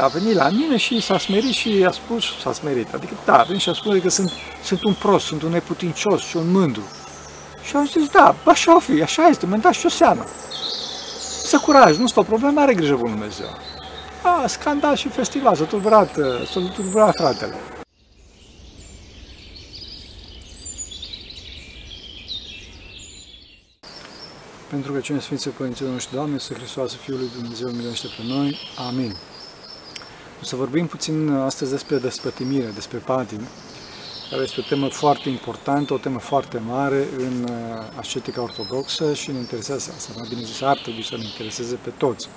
a venit la mine și s-a smerit și a spus, s-a smerit, adică da, a venit și a spus că sunt, sunt un prost, sunt un neputincios și un mândru. Și am zis, da, așa o fi, așa este, mi-a dat și o seamă. Să curaj, nu stă o problemă, are grijă Bunul Dumnezeu. A, scandal și festival, s-a tulburat, s-a tulburat fratele. Pentru că cine Sfinții Părinților noștri, Doamne, să Hristos, Fiul lui Dumnezeu, miluiește pe noi. Amin. O să vorbim puțin astăzi despre despătimire, despre patim, care este o temă foarte importantă, o temă foarte mare în uh, ascetica ortodoxă și ne interesează, asta mai bine zis, ar trebui să ne intereseze pe toți.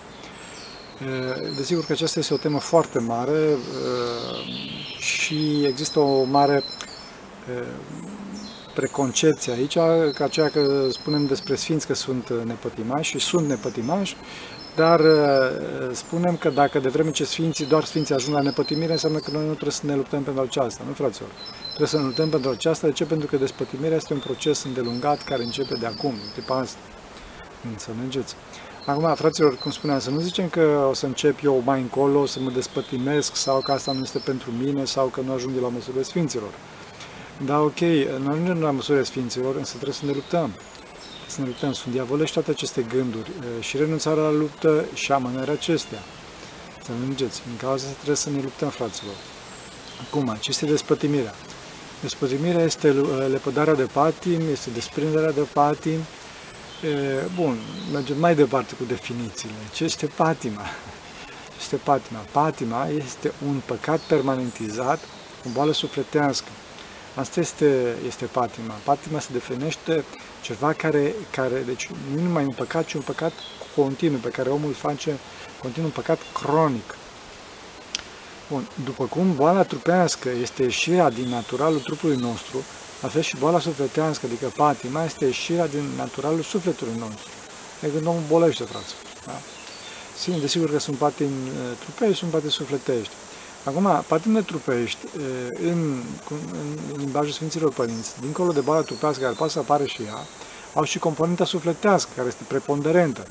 Uh, desigur că aceasta este o temă foarte mare uh, și există o mare preconcepție aici, ca aceea că spunem despre sfinți că sunt nepătimași și sunt nepătimași, dar uh, spunem că dacă de vreme ce sfinții, doar sfinții ajung la nepătimire, înseamnă că noi nu trebuie să ne luptăm pentru aceasta, nu fraților? Trebuie să ne luptăm pentru aceasta. De ce? Pentru că despătimirea este un proces îndelungat care începe de acum, în tipa asta. Înțelegeți? Acum, fraților, cum spuneam, să nu zicem că o să încep eu mai încolo, să mă despătimesc sau că asta nu este pentru mine sau că nu ajunge la măsurile sfinților. Da, ok, nu ajungem la măsurile Sfinților, însă trebuie să ne luptăm. Să ne luptăm. Sunt diavolești toate aceste gânduri și renunțarea la luptă și amânarea acestea. Să înțelegeți. În cauza asta trebuie să ne luptăm, fraților. Acum, ce este despătimirea? Despătimirea este lepădarea de patim, este desprinderea de patim. Bun, mergem mai departe cu definițiile. Ce este patima? Ce este patima? Patima este un păcat permanentizat, o boală sufletească, Asta este, este patima. Patima se definește ceva care, care, deci nu numai un păcat, ci un păcat continuu, pe care omul face continuu, un păcat cronic. Bun, după cum boala trupească este ieșirea din naturalul trupului nostru, la fel și boala sufletească, adică patima, este ieșirea din naturalul sufletului nostru. Adică când omul bolește, frate. Da? Sim, desigur că sunt patimi uh, trupești, sunt patimi sufletești. Acum, patimile trupești, în, în limbajul Sfinților Părinți, dincolo de boala trupească care poate să apară și ea, au și componenta sufletească, care este preponderentă.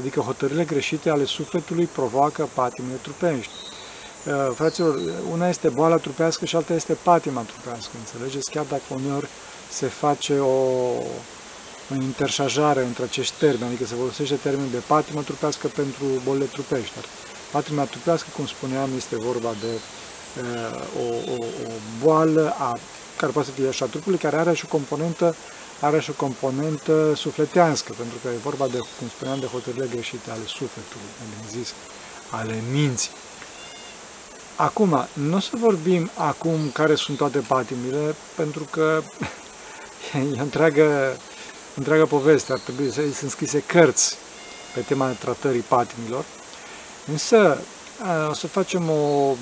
Adică hotărârile greșite ale sufletului provoacă patimile trupești. Fraților, una este boala trupească și alta este patima trupească, înțelegeți? Chiar dacă uneori se face o, o interșajare între acești termeni, adică se folosește termenul de patimă trupească pentru bolile trupești. Patima trupească, cum spuneam, este vorba de uh, o, o, o boală a, care poate să fie așa trupului, care are și o componentă are și o componentă sufletească, pentru că e vorba de, cum spuneam, de hotărârile greșite ale sufletului, am zis, ale minții. Acum, nu o să vorbim acum care sunt toate patimile, pentru că e întreagă, întreagă poveste, ar trebui să sunt scrise cărți pe tema tratării patimilor, Însă o să facem o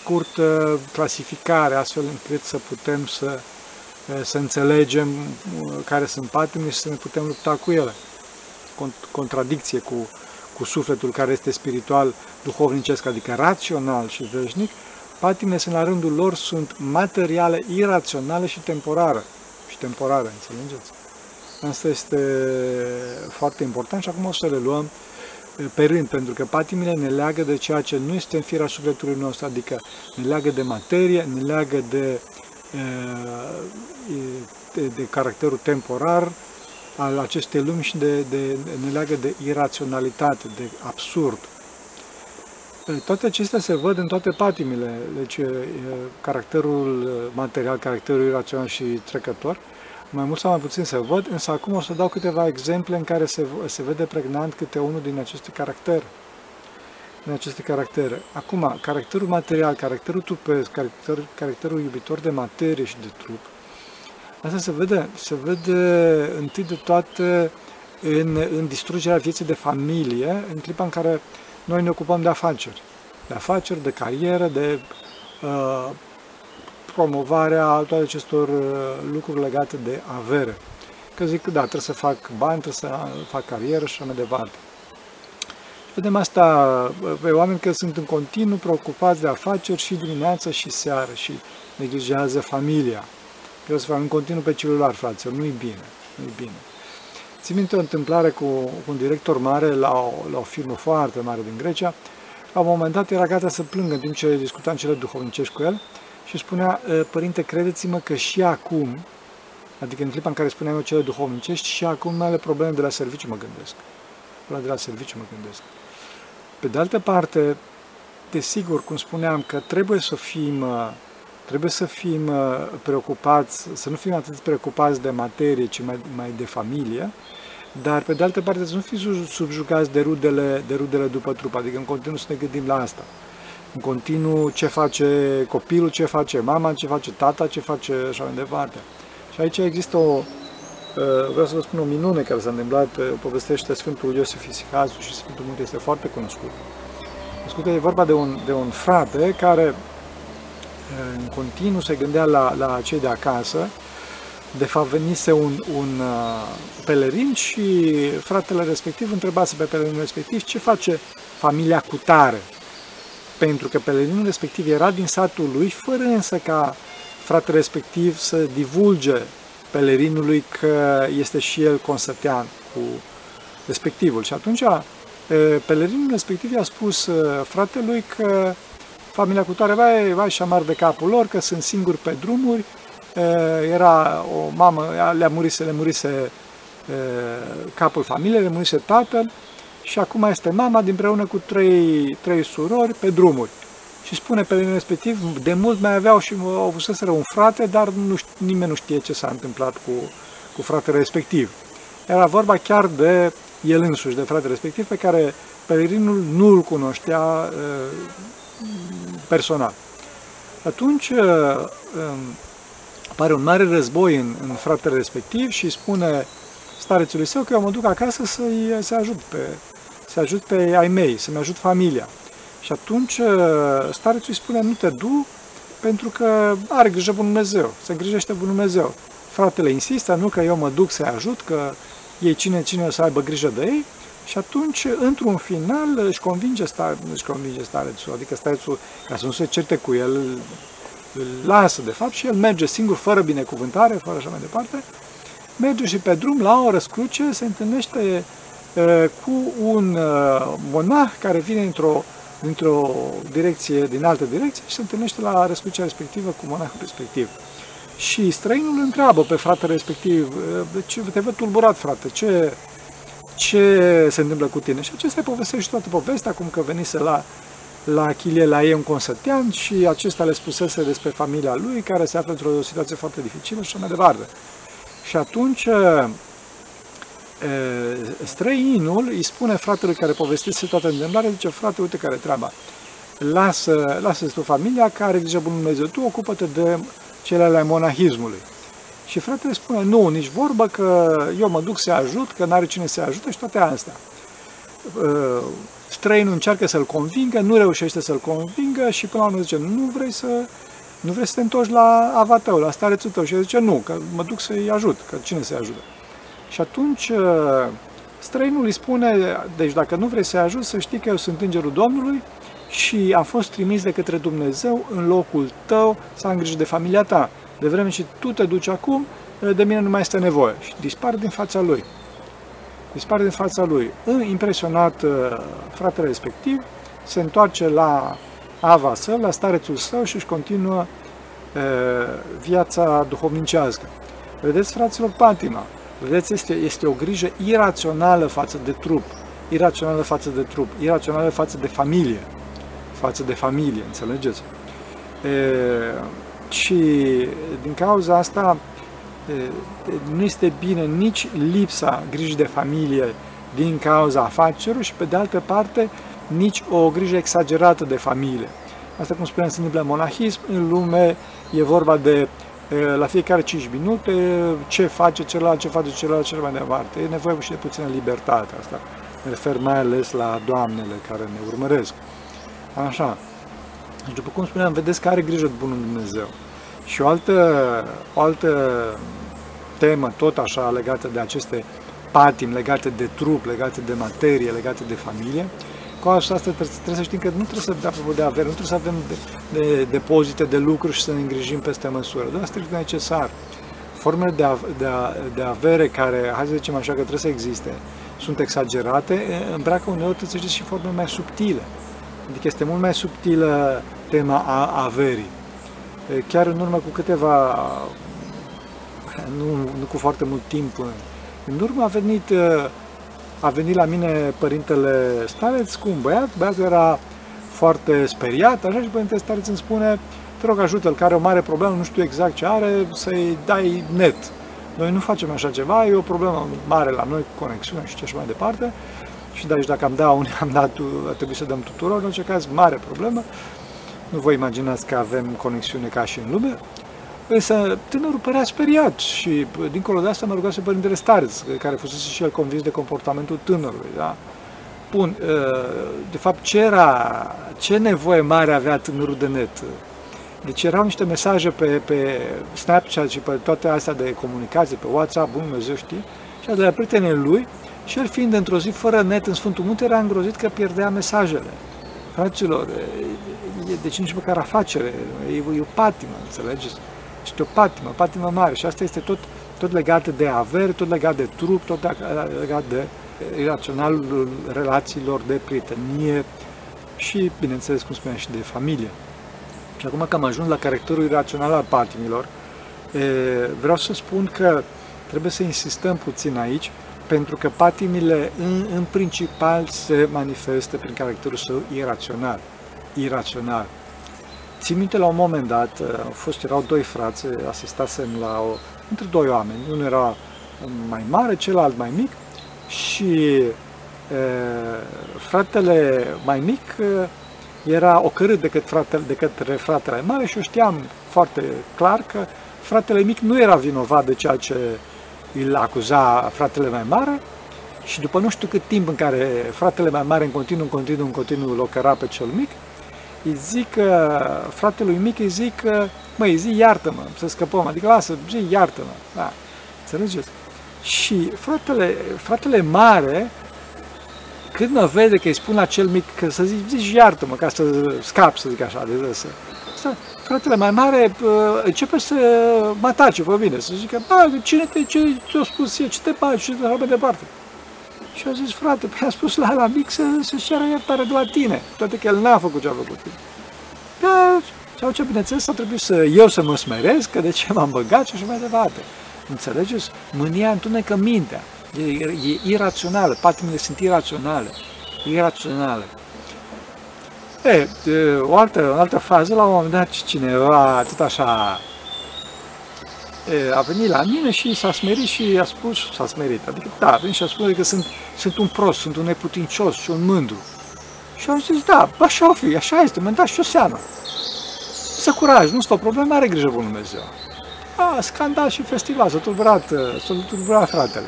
scurtă clasificare astfel încât să putem să, să înțelegem care sunt patimile și să ne putem lupta cu ele. Contradicție cu, cu sufletul care este spiritual, duhovnicesc, adică rațional și veșnic, patimile sunt la rândul lor sunt materiale, iraționale și temporare. Și temporare, înțelegeți? Asta este foarte important și acum o să le luăm pe rând, pentru că patimile ne leagă de ceea ce nu este în firea sufletului nostru, adică ne leagă de materie, ne leagă de, de, de caracterul temporar al acestei lumi și de, de, ne leagă de iraționalitate, de absurd. Toate acestea se văd în toate patimile, deci caracterul material, caracterul irațional și trecător, mai mult sau mai puțin se văd, însă acum o să dau câteva exemple în care se, se vede pregnant câte unul din aceste caractere. Din aceste caractere. Acum, caracterul material, caracterul trupesc, caracter, caracterul iubitor de materie și de trup, asta se vede, se vede întâi de toate în, în distrugerea vieții de familie, în clipa în care noi ne ocupăm de afaceri. De afaceri, de carieră, de uh, promovarea toate acestor uh, lucruri legate de avere. Că zic, da, trebuie să fac bani, trebuie să fac carieră și așa mai departe. Vedem asta uh, pe oameni că sunt în continuu preocupați de afaceri și dimineața și seară și neglijează familia. Eu să fac în continuu pe celular, fraților, nu-i bine, nu-i bine. Țin minte o întâmplare cu, cu un director mare la o, la o firmă foarte mare din Grecia, la un moment dat era gata să plângă în timp ce discutam cele duhovnicești cu el și spunea, părinte, credeți-mă că și acum, adică în clipa în care spuneam eu cele duhovnicești, și acum unele probleme de la serviciu mă gândesc. Probleme de la serviciu mă gândesc. Pe de altă parte, desigur, cum spuneam, că trebuie să fim, trebuie să fim preocupați, să nu fim atât preocupați de materie, ci mai, mai de familie, dar pe de altă parte să nu fiți subjugați de rudele, de rudele după trup, adică în continuu să ne gândim la asta. În continuu ce face copilul, ce face mama, ce face tata, ce face așa mai departe. Și aici există o, vreau să vă spun o minune care s-a întâmplat, povestește Sfântul Iosif Isihazu și Sfântul Munte este foarte cunoscut. Cunoscut e vorba de un, de un frate care în continuu se gândea la, la cei de acasă, de fapt venise un, un uh, pelerin și fratele respectiv întrebase pe pelerinul respectiv ce face familia cu tare. Pentru că pelerinul respectiv era din satul lui, fără însă ca fratele respectiv să divulge pelerinului că este și el consătean cu respectivul. Și atunci uh, pelerinul respectiv i-a spus uh, fratelui că familia cu tare vai, vai și amar de capul lor, că sunt singuri pe drumuri, era o mamă, le-a murise, le murise capul familiei, le murise tatăl și acum este mama împreună cu trei, trei surori pe drumuri. Și spune pe respectiv, de mult mai aveau și au avuseseră un frate, dar nu, nimeni nu știe ce s-a întâmplat cu, cu fratele respectiv. Era vorba chiar de el însuși, de fratele respectiv, pe care pelerinul nu îl cunoștea uh, personal. Atunci, uh, apare un mare război în, în fratele respectiv și spune starețului său că eu mă duc acasă să-i să ajut pe, să ajut pe ai mei, să-mi ajut familia. Și atunci uh, starețul îi spune, nu te du, pentru că are grijă Bunul Dumnezeu, se îngrijește Bunul Dumnezeu. Fratele insistă, nu că eu mă duc să-i ajut, că ei cine, cine o să aibă grijă de ei, și atunci, într-un final, își convinge, stare, își convinge starețul, adică starețul, ca să nu se certe cu el, îl lasă, de fapt, și el merge singur, fără binecuvântare, fără așa mai departe, merge și pe drum, la o răscruce, se întâlnește uh, cu un uh, monah care vine într-o dintr-o direcție, din altă direcție și se întâlnește la răscrucea respectivă cu monahul respectiv. Și străinul îl întreabă pe fratele respectiv, de ce te văd tulburat, frate, ce, ce se întâmplă cu tine? Și acesta îi povestește toată povestea, cum că venise la la chilie la ei un consătean și acesta le spusese despre familia lui, care se află într-o situație foarte dificilă și așa mai departe. Și atunci străinul îi spune fratelui care povestise toată întâmplarea, zice, frate, uite care treaba. Lasă, lasă tu familia care zice Bunul Dumnezeu, tu ocupă-te de cele ale monahismului. Și fratele spune, nu, nici vorbă că eu mă duc să ajut, că n-are cine să ajute și toate astea străinul încearcă să-l convingă, nu reușește să-l convingă și până la urmă zice, nu vrei să, nu vrei să te întorci la ava tău, la starețul tău. Și el zice, nu, că mă duc să-i ajut, că cine să-i ajute? Și atunci uh, străinul îi spune, deci dacă nu vrei să-i ajut, să știi că eu sunt îngerul Domnului și am fost trimis de către Dumnezeu în locul tău să am grijă de familia ta. De vreme ce tu te duci acum, de mine nu mai este nevoie. Și dispare din fața lui dispare din fața lui. Impresionat, uh, fratele respectiv se întoarce la ava său, la starețul său și își continuă uh, viața duhovnicească. Vedeți, fraților, patima. Vedeți, este, este o grijă irațională față de trup, irațională față de trup, irațională față de familie, față de familie, înțelegeți? E, și din cauza asta nu este bine nici lipsa grijii de familie din cauza afacerilor și, pe de altă parte, nici o grijă exagerată de familie. Asta, cum spuneam, se întâmplă în monahism, în lume e vorba de la fiecare 5 minute ce face celălalt, ce face celălalt, cel mai departe. E nevoie și de puțină libertate asta. Mă refer mai ales la doamnele care ne urmăresc. Așa. Deci, după cum spuneam, vedeți că are grijă de Bunul Dumnezeu. Și o altă, o altă temă, tot așa, legată de aceste patim, legate de trup, legate de materie, legate de familie, cu asta trebuie, trebuie să știm că nu trebuie să dea de avere, nu trebuie să avem de, de, depozite de lucruri și să ne îngrijim peste măsură. Doar strict necesar. Formele de, de, de avere care, hai să zicem așa, că trebuie să existe, sunt exagerate, îmbracă uneori, trebuie să știți, și forme mai subtile. Adică este mult mai subtilă tema a averii. Chiar în urmă cu câteva, nu, nu cu foarte mult timp, în urmă a venit, a venit la mine părintele Stareț cu un băiat, băiatul era foarte speriat, așa și părintele Stareț îmi spune, te rog ajută-l, care are o mare problemă, nu știu exact ce are, să-i dai net. Noi nu facem așa ceva, e o problemă mare la noi cu conexiune și ce și mai departe. Și deci dacă am dat unde am dat, ar trebui să dăm tuturor, în orice caz, mare problemă. Nu vă imaginați că avem conexiune ca și în lume. Însă tânărul părea speriat și dincolo de asta mă rugase Părintele Stareț, care fusese și el convins de comportamentul tânărului. Da? Bun, ă, de fapt ce era, ce nevoie mare avea tânărul de net? Deci erau niște mesaje pe, pe Snapchat și pe toate astea de comunicație, pe WhatsApp, bun Dumnezeu știe, și de la prietenii lui, și el fiind într-o zi fără net în Sfântul Munte, era îngrozit că pierdea mesajele. Fraților, e, deci nici măcar afacere, e, e o patimă, înțelegeți? Este o patimă, patimă mare și asta este tot, tot legat de avere, tot legat de trup, tot legat de iraționalul relațiilor de prietenie și, bineînțeles, cum spuneam, și de familie. Și acum că am ajuns la caracterul irațional al patimilor, vreau să spun că trebuie să insistăm puțin aici, pentru că patimile în, în principal se manifestă prin caracterul său irațional. Irațional. Țin minte la un moment dat, au fost, erau doi frați, asistasem la o, între doi oameni, unul era mai mare, celălalt mai mic și e, fratele mai mic era ocărât de, fratele, de către fratele mare și eu știam foarte clar că fratele mic nu era vinovat de ceea ce îl acuza fratele mai mare și după nu știu cât timp în care fratele mai mare în continuu, în continuu, în continuu locăra pe cel mic, îi zic, fratelui mic îi zic, măi, zi iartă-mă, să scăpăm, adică lasă, zi iartă-mă, da, înțelegeți? Și fratele, fratele mare când mă vede că îi spun la cel mic că să zici, zici iartă-mă, ca să scap, să zic așa, de să, să fratele mai mare uh, începe să mă atace pe mine, să zică, bă, cine te, ce ți-a spus e, ce te bagi, ce te mai departe. Și a zis, frate, păi a spus la la mic să, să-și ceară iertare de la tine, toate că el n-a făcut ce a făcut tine. Da, sau ce bineînțeles, a trebuit să eu să mă smeresc, că de ce m-am băgat și așa mai departe. Înțelegeți? Mânia întunecă mintea. E, e irațională, patimile sunt iraționale. Iraționale. E, o altă, o altă fază, la un moment dat cineva, tot așa, e, a venit la mine și s-a smerit și a spus, s-a smerit, adică da, a venit și a spus că sunt, sunt un prost, sunt un neputincios și un mândru. Și am zis, da, așa o fi, așa este, mă dați și o seamă. Să curaj, nu stă problemă, are grijă Bunul Dumnezeu. A, scandal și festival, s-a tulburat, s-a tulburat fratele.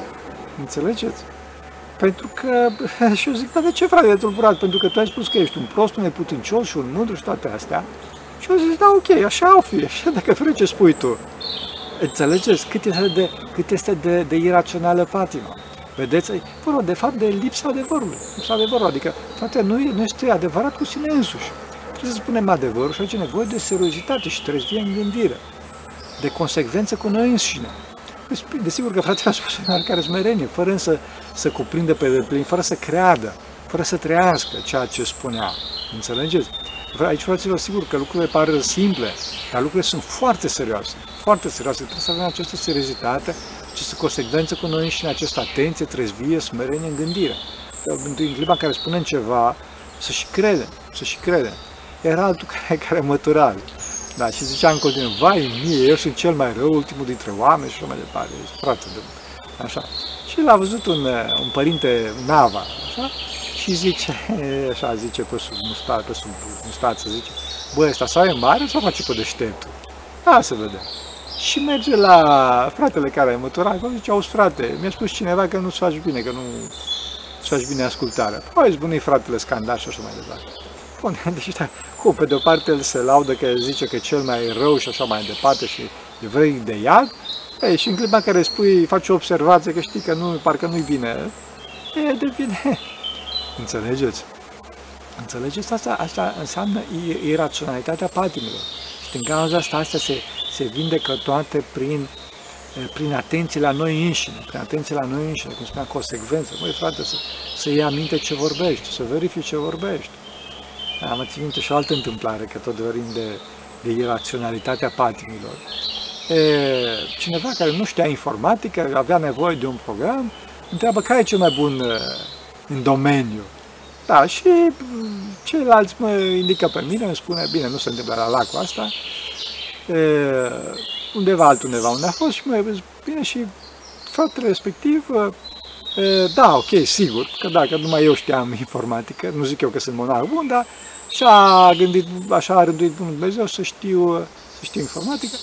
Înțelegeți? Pentru că, și eu zic, dar de ce frate de tulburat? Pentru că tu ai spus că ești un prost, un neputincios și un mândru și toate astea. Și eu zic, da, ok, așa o fi, așa dacă vrei ce spui tu. Înțelegeți cât este de, cât este de, de irațională patima. Vedeți? Vorba, de fapt, de lipsa adevărului. Lipsa adevărului. Adică, frate, nu, nu este adevărat cu sine însuși. Trebuie să spunem adevărul și aici e nevoie de seriozitate și trezvie în gândire. De consecvență cu noi înșine. Desigur că fratele a spus în oricare smerenie, fără însă să cuprindă pe deplin, fără să creadă, fără să trăiască ceea ce spunea. Înțelegeți? Aici, fraților, sigur că lucrurile par simple, dar lucrurile sunt foarte serioase. Foarte serioase. Trebuie să avem această seriozitate, această consecvență cu noi și în această atenție, trezvie, smerenie în gândire. În clipa în care spunem ceva, să și credem, să și credem. Era altul care, care mătura. Da, și zicea în continuu, vai mie, eu sunt cel mai rău, ultimul dintre oameni și așa mai departe, frate de... Așa. Și l-a văzut un, un părinte Nava, așa, și zice, așa zice pe sub mustață, pe sub mustață, zice, bă, ăsta sau e mare sau face pe deșteptul? Da, să vedem. Și merge la fratele care a măturat, acolo zice, auzi frate, mi-a spus cineva că nu-ți faci bine, că nu ți faci bine ascultarea. Păi, zbunii fratele scandal și așa mai departe. Bun, deci, da, cum, pe de o parte el se laudă că el zice că e cel mai rău și așa mai departe și vrei de iad, ei, și în clipa în care spui, faci o observație că știi că nu, parcă nu-i bine, e, devine, înțelegeți? Înțelegeți? Asta, asta înseamnă iraționalitatea patimilor. Și din cauza asta, asta se, se vindecă toate prin, prin atenție la noi înșine, prin atenție la noi înșine, cum spunea, consecvență. Măi, frate, să, să iei aminte ce vorbești, să verifici ce vorbești. Am ținut minte și o altă întâmplare, că tot vorbim de, de iraționalitatea patimilor. E, cineva care nu știa informatică, avea nevoie de un program, întreabă care e cel mai bun uh, în domeniu. Da, și mm, ceilalți mă indică pe mine, îmi spune, bine, nu se întâmplă la lacul asta, e, undeva altundeva unde a fost și mă bine și fratele respectiv, e, da, ok, sigur, că dacă numai eu știam informatică, nu zic eu că sunt monar bun, dar și-a gândit, așa a rânduit Bunul Dumnezeu să știu, să știu informatică.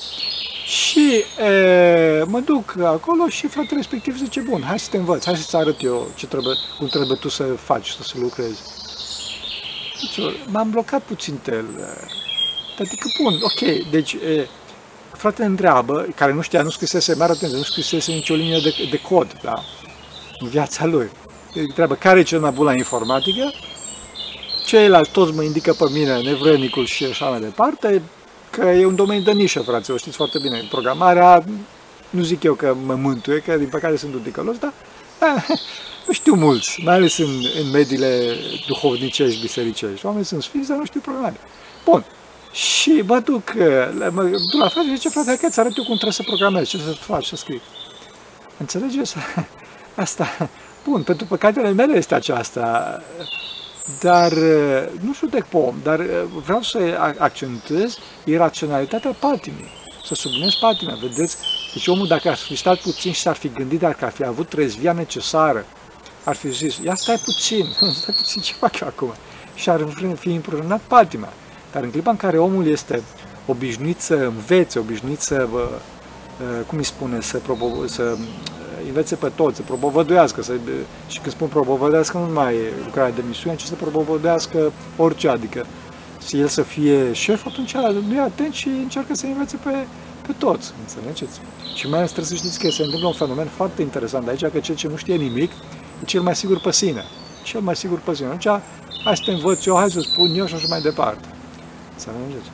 Și e, mă duc acolo și fratele respectiv zice, bun, hai să te învăț, hai să-ți arăt eu ce trebuie, cum trebuie tu să faci, să, să lucrezi. Deci, m-am blocat puțin pe el. Adică, bun, ok, deci e, fratele întreabă, care nu știa, nu scrisese, mai atenție, nu scrisese nicio linie de, de cod, da, în viața lui. Întreabă, care e cel mai bun la informatică? Ceilalți toți mă indică pe mine, nevrednicul și așa mai departe, că e un domeniu de nișă, frate, o știți foarte bine. Programarea, nu zic eu că mă mântuie, că din păcate sunt un ticălos, dar da, nu știu mulți, mai ales în, în mediile duhovnicești, bisericești. Oamenii sunt sfinți, dar nu știu programare. Bun. Și mă duc, mă duc la frate și zice, frate, că ți arăt eu cum trebuie să programezi, ce să faci, să scrii. Înțelegeți? Asta, bun, pentru păcatele mele este aceasta. Dar nu judec pe om, dar vreau să accentuez iraționalitatea patimii, să subliniez patimea. Vedeți? Deci omul dacă ar fi stat puțin și s-ar fi gândit dacă ar fi avut trezvia necesară, ar fi zis, ia stai puțin, stai puțin, ce fac eu acum? Și ar fi împrunat patima. Dar în clipa în care omul este obișnuit să învețe, obișnuit să, cum îi spune, să, probo- să învețe pe toți, să propovăduiască. Să, și când spun propovăduiască, nu numai lucrarea de misiune, ci să propovăduiască orice, adică să el să fie șef, atunci nu e atent și încearcă să învețe pe, pe toți, înțelegeți? Și mai ales trebuie să știți că se întâmplă un fenomen foarte interesant aici, că cel ce nu știe nimic e cel mai sigur pe sine. Cel mai sigur pe sine. Atunci, hai să te învăț eu, hai să spun eu și așa mai departe. Înțelegeți?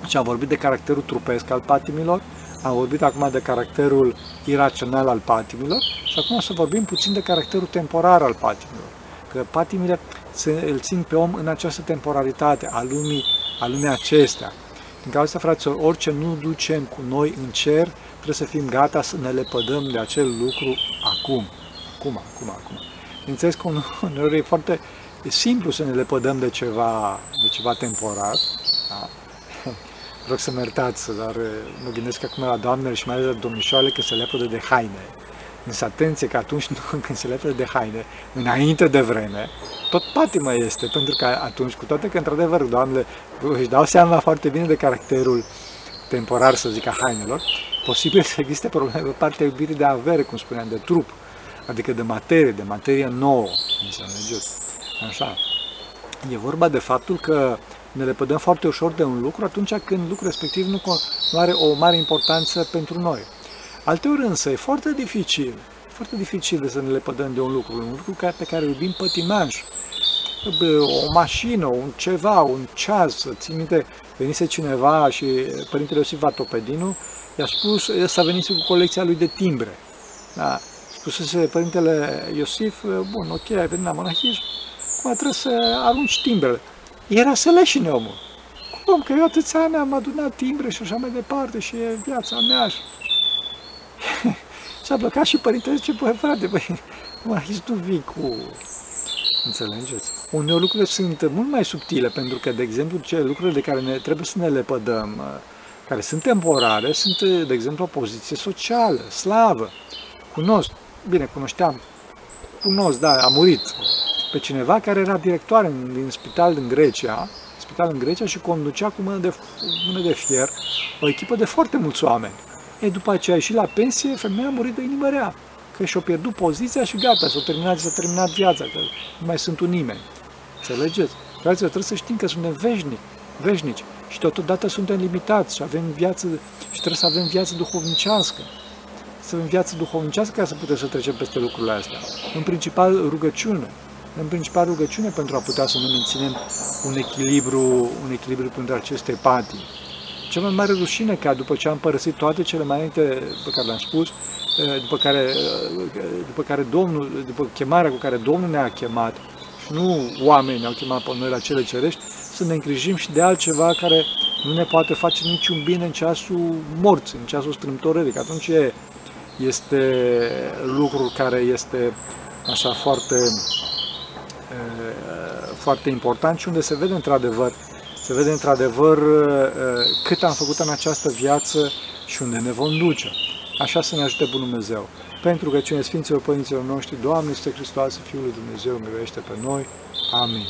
Deci am vorbit de caracterul trupesc al patimilor, am vorbit acum de caracterul irațional al patimilor și acum o să vorbim puțin de caracterul temporar al patimilor. Că patimile se, îl țin pe om în această temporalitate a lumii, a lumii acestea. Din cauza asta, fraților, orice nu ducem cu noi în cer, trebuie să fim gata să ne lepădăm de acel lucru acum. Acum, acum, acum. Înțeles că uneori e foarte e simplu să ne lepădăm de ceva, de ceva temporar, da? Rog să mă iertați, dar mă gândesc acum la doamnele și mai ales la domnișoarele că se lepădă de haine. Însă atenție că atunci când se lepădă de haine, înainte de vreme, tot patima este, pentru că atunci, cu toate că într-adevăr doamnele își dau seama foarte bine de caracterul temporar, să zic, a hainelor, posibil să existe probleme pe partea iubirii de avere, cum spuneam, de trup, adică de materie, de materie nouă, înțelegeți? Așa. E vorba de faptul că ne lepădăm foarte ușor de un lucru atunci când lucrul respectiv nu, nu are o mare importanță pentru noi. Alteori însă e foarte dificil, foarte dificil să ne lepădăm de un lucru, un lucru pe care îl iubim pătimaș, o mașină, un ceva, un ceas, să țin minte, venise cineva și Părintele Iosif Vatopedinu i-a spus, să venise cu colecția lui de timbre. Da. Spusese Părintele Iosif, bun, ok, ai venit la monahism, acum trebuie să arunci timbrele. Era să leșine omul. Cum? Că eu atâția ani am adunat timbre și așa mai departe și e viața mea. Și... S-a blocat și părintele zice, băi frate, băi, mă, tu vii cu... Înțelegeți? Uneori lucrurile sunt mult mai subtile, pentru că, de exemplu, ce lucrurile de care ne, trebuie să ne lepădăm, care sunt temporare, sunt, de exemplu, o poziție socială, slavă. Cunosc, bine, cunoșteam, cunosc, da, a murit pe cineva care era directoare în, din spital din Grecia, spital în Grecia și conducea cu mână de, mână de fier o echipă de foarte mulți oameni. E, după aceea a ieșit la pensie, femeia a murit de inimă rea, că și-a pierdut poziția și gata, s-a terminat, s-a terminat viața, că nu mai sunt un nimeni. Înțelegeți? Fraților, trebuie să știm că suntem veșnici, veșnici și totodată suntem limitați și avem viață și trebuie să avem viață duhovnicească. Să avem viață duhovnicească ca să putem să trecem peste lucrurile astea. În principal rugăciune, în principal rugăciune pentru a putea să ne menținem un echilibru, un echilibru pentru aceste patii. Cea mai mare rușine ca după ce am părăsit toate cele mai înainte pe care le-am spus, după care, după care Domnul, după chemarea cu care Domnul ne-a chemat și nu oameni au chemat pe noi la cele cerești, să ne îngrijim și de altceva care nu ne poate face niciun bine în ceasul morții, în ceasul strâmtorării, că atunci este lucru care este așa foarte, foarte important și unde se vede într-adevăr se vede într-adevăr cât am făcut în această viață și unde ne vom duce. Așa să ne ajute Bunul Dumnezeu. Pentru că cine Sfinților Părinților noștri, Doamne este Hristos, Fiul lui Dumnezeu, miluiește pe noi. Amin.